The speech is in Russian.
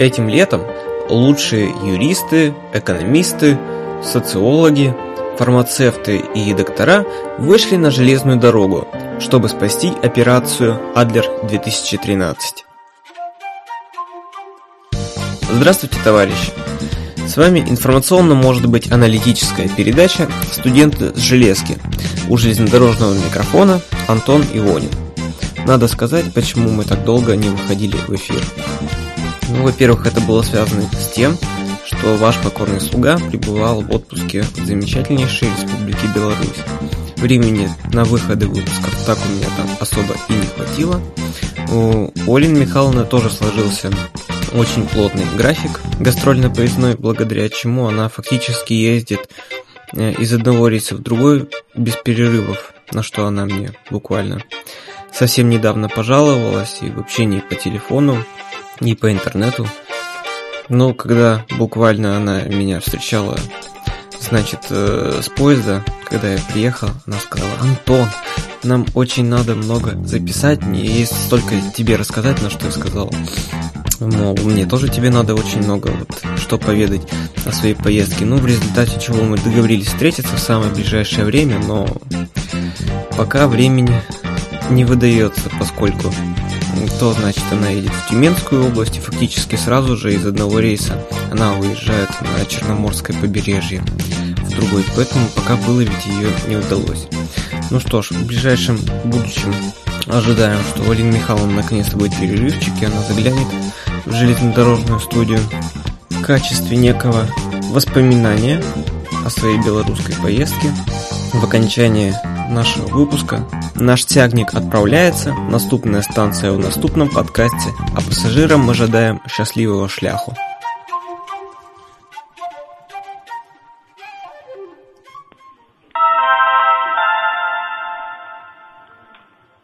Этим летом лучшие юристы, экономисты, социологи, фармацевты и доктора вышли на железную дорогу, чтобы спасти операцию «Адлер-2013». Здравствуйте, товарищи! С вами информационно может быть аналитическая передача «Студенты с железки» у железнодорожного микрофона Антон Ионин. Надо сказать, почему мы так долго не выходили в эфир. Ну, во-первых, это было связано с тем, что ваш покорный слуга пребывал в отпуске в замечательнейшей республике Беларусь. Времени на выходы выпусков так у меня там особо и не хватило. У Олин Михайловны тоже сложился очень плотный график гастрольно-поездной, благодаря чему она фактически ездит э, из одного рейса в другой без перерывов, на что она мне буквально совсем недавно пожаловалась и в общении по телефону и по интернету. Но когда буквально она меня встречала, значит, э, с поезда, когда я приехал, она сказала, Антон, нам очень надо много записать, мне есть столько тебе рассказать, на что я сказал. Мол, мне тоже тебе надо очень много вот что поведать о своей поездке. Ну, в результате чего мы договорились встретиться в самое ближайшее время, но пока времени не выдается, поскольку то значит она едет в Тюменскую область и фактически сразу же из одного рейса она уезжает на Черноморское побережье в другой, поэтому пока выловить ее не удалось. Ну что ж, в ближайшем будущем ожидаем, что у Алины Михайловны наконец-то будет перерывчик, и она заглянет в железнодорожную студию в качестве некого воспоминания о своей белорусской поездке в окончании нашего выпуска. Наш тягник отправляется, наступная станция в наступном подкасте, а пассажирам мы ожидаем счастливого шляху.